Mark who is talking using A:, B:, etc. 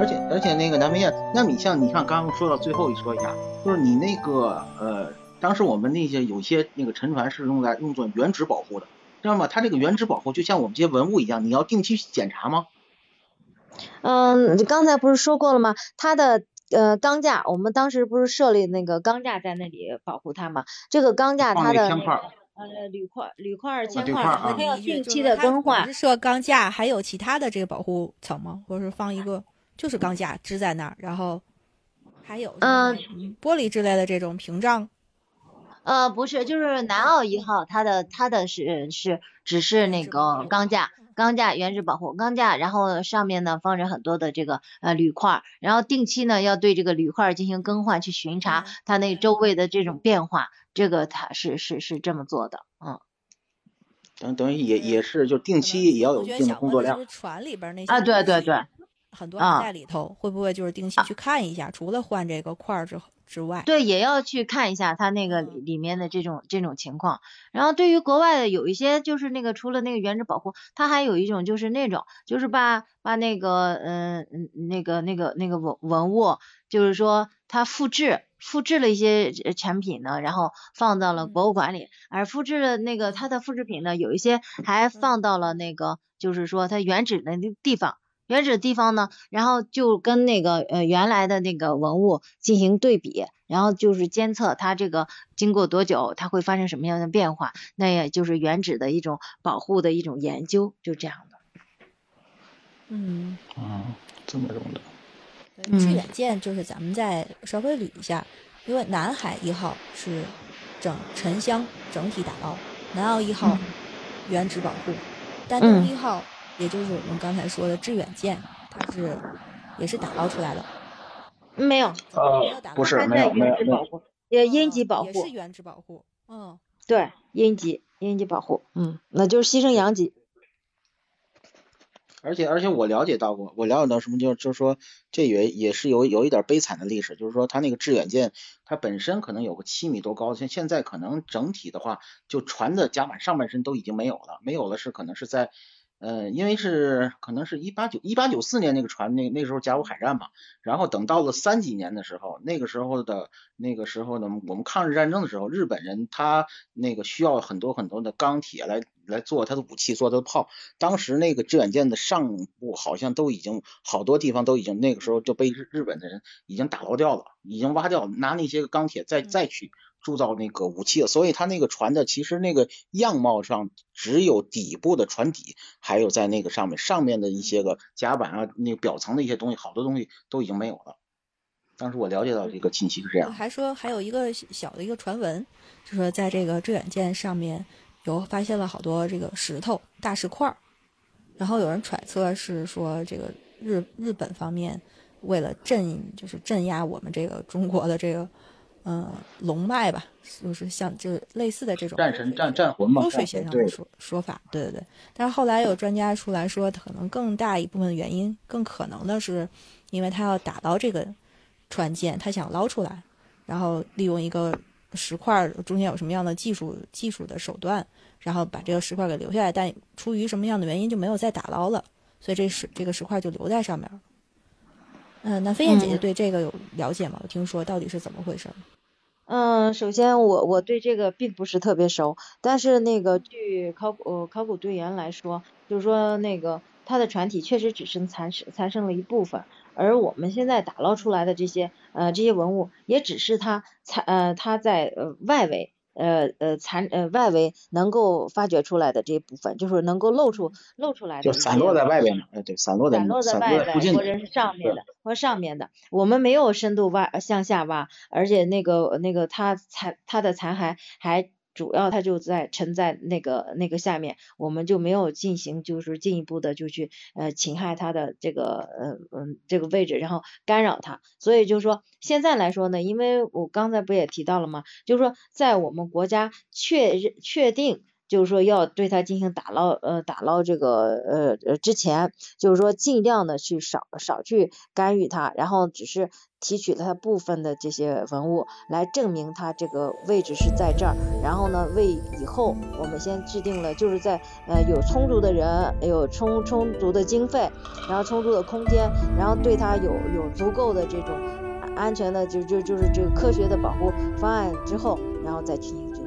A: 而且而且那个南明燕，那你像你看刚刚说到最后一说一下，就是你那个呃，当时我们那些有些那个沉船是用来用作原址保护的，知道吗？它这个原址保护就像我们这些文物一样，你要定期检查吗？
B: 嗯，刚才不是说过了吗？它的呃钢架，我们当时不是设立那个钢架在那里保护它吗？这个钢架它的呃铝块、铝块、铅
A: 块
B: 它要定期的更换
C: 只。设钢架，还有其他的这个保护层吗？或者是放一个就是钢架支在那儿，然后还有
B: 嗯
C: 嗯玻璃之类的这种屏障？
B: 呃，不是，就是南澳一号，它的它的是是只是那个钢架，钢架原址保护钢架，然后上面呢放着很多的这个呃铝块儿，然后定期呢要对这个铝块儿进行更换，去巡查
C: 嗯
B: 它那周围的这种变化，这个它是是是这么做的，嗯
A: 等等于也也是就定期也要有一定的工作量。
C: 船里边那些
B: 啊，对对对，
C: 很多
B: 啊
C: 人在里头，会不会就是定期去看一下？除了换这个块儿之之外，
B: 对，也要去看一下它那个里面的这种这种情况。然后对于国外的有一些就是那个除了那个原址保护，它还有一种就是那种就是把把那个嗯嗯那个那个那个文文物，就是说它复制复制了一些呃产品呢，然后放到了博物馆里，而复制的那个它的复制品呢，有一些还放到了那个就是说它原址的那地方。原址地方呢，然后就跟那个呃原来的那个文物进行对比，然后就是监测它这个经过多久，它会发生什么样的变化，那也就是原址的一种保护的一种研究，就这样的。
C: 嗯，
A: 啊，这么用的。
C: 对致
B: 嗯
C: 远舰就是咱们再稍微捋一下，因为南海一号是整沉箱整体打捞，南澳一号原址保护，丹东
B: 嗯
C: 一号也就是我们刚才说的致远舰，它是也是打捞出来的，
B: 没有，
A: 呃
C: 没有打捞
A: 不是没有没有没有
B: 原址保护，也
C: 嗯
B: 阴极保护
C: 也是，原址保护，嗯。
B: 对，阴极阴极保护，嗯，那就是牺牲阳极。
A: 而且而且我了解到过，我了解到什么就就是说这也也是有有一点悲惨的历史，就是说它那个致远舰它本身可能有个七米多高，现现在可能整体的话，就船的甲板上半身都已经没有了，没有了是可能是在呃，因为是可能是一八九一八九四年那个船那那时候甲午海战嘛，然后等到了三几年的时候，那个时候的那个时候呢，我们抗日战争的时候，日本人他那个需要很多很多的钢铁来来做他的武器，做他的炮。当时那个致远舰的上部好像都已经好多地方都已经那个时候就被日日本的人已经打捞掉了，已经挖掉，拿那些个钢铁再再去铸造那个武器了。所以它那个船的其实那个样貌上只有底部的船底，还有在那个上面上面的一些个甲板啊，那个表层的一些东西，好多东西都已经没有了。当时我了解到这个信息是这样。
C: 还说还有一个小的一个传闻，就说在这个致远舰上面有发现了好多这个石头大石块儿，然后有人揣测是说这个日日本方面为了镇就是镇压我们这个中国的这个嗯、呃龙脉吧，就是像就是类似的这种
A: 战神战战魂嘛，
C: 风水
A: 战魂对
C: 学上的说说法，对对对。但是后来有专家出来说，可能更大一部分原因，更可能的是，因为他要打捞这个船舰，他想捞出来，然后利用一个石块儿中间有什么样的技术技术的手段，然后把这个石块给留下来，但出于什么样的原因就没有再打捞了，所以这石这个石块就留在上面了。嗯、那飞燕姐姐
B: 嗯
C: 对这个有了解吗？我听说到底是怎么回事？
B: 嗯，首先我我对这个并不是特别熟，但是那个据考古呃考古队员来说，就是说那个它的船体确实只剩残剩残剩了一部分，而我们现在打捞出来的这些呃这些文物，也只是它残呃它在呃外围呃呃残呃外围能够发掘出来的这一部分，就是能够露出露出来的
A: 就散落在外边的，哎对，散落在
B: 散落在外围
A: 落在附近的，
B: 或者是上面的或上面的，我们没有深度挖向下挖，而且那个那个它残它的残骸还主要它就在沉在那个那个下面，我们就没有进行就是进一步的就去呃侵害它的这个呃嗯这个位置，然后干扰它。所以就是说现在来说呢，因为我刚才不也提到了嘛？就是说在我们国家确认确定。就是说要对它进行打捞，呃，打捞这个，呃，呃，之前就是说尽量的去少少去干预它，然后只是提取了它部分的这些文物来证明它这个位置是在这儿，然后呢，为以后我们先制定了，就是在呃有充足的人，有充充足的经费，然后充足的空间，然后对它有有足够的这种安全的，就就就是这个科学的保护方案之后，然后再进行。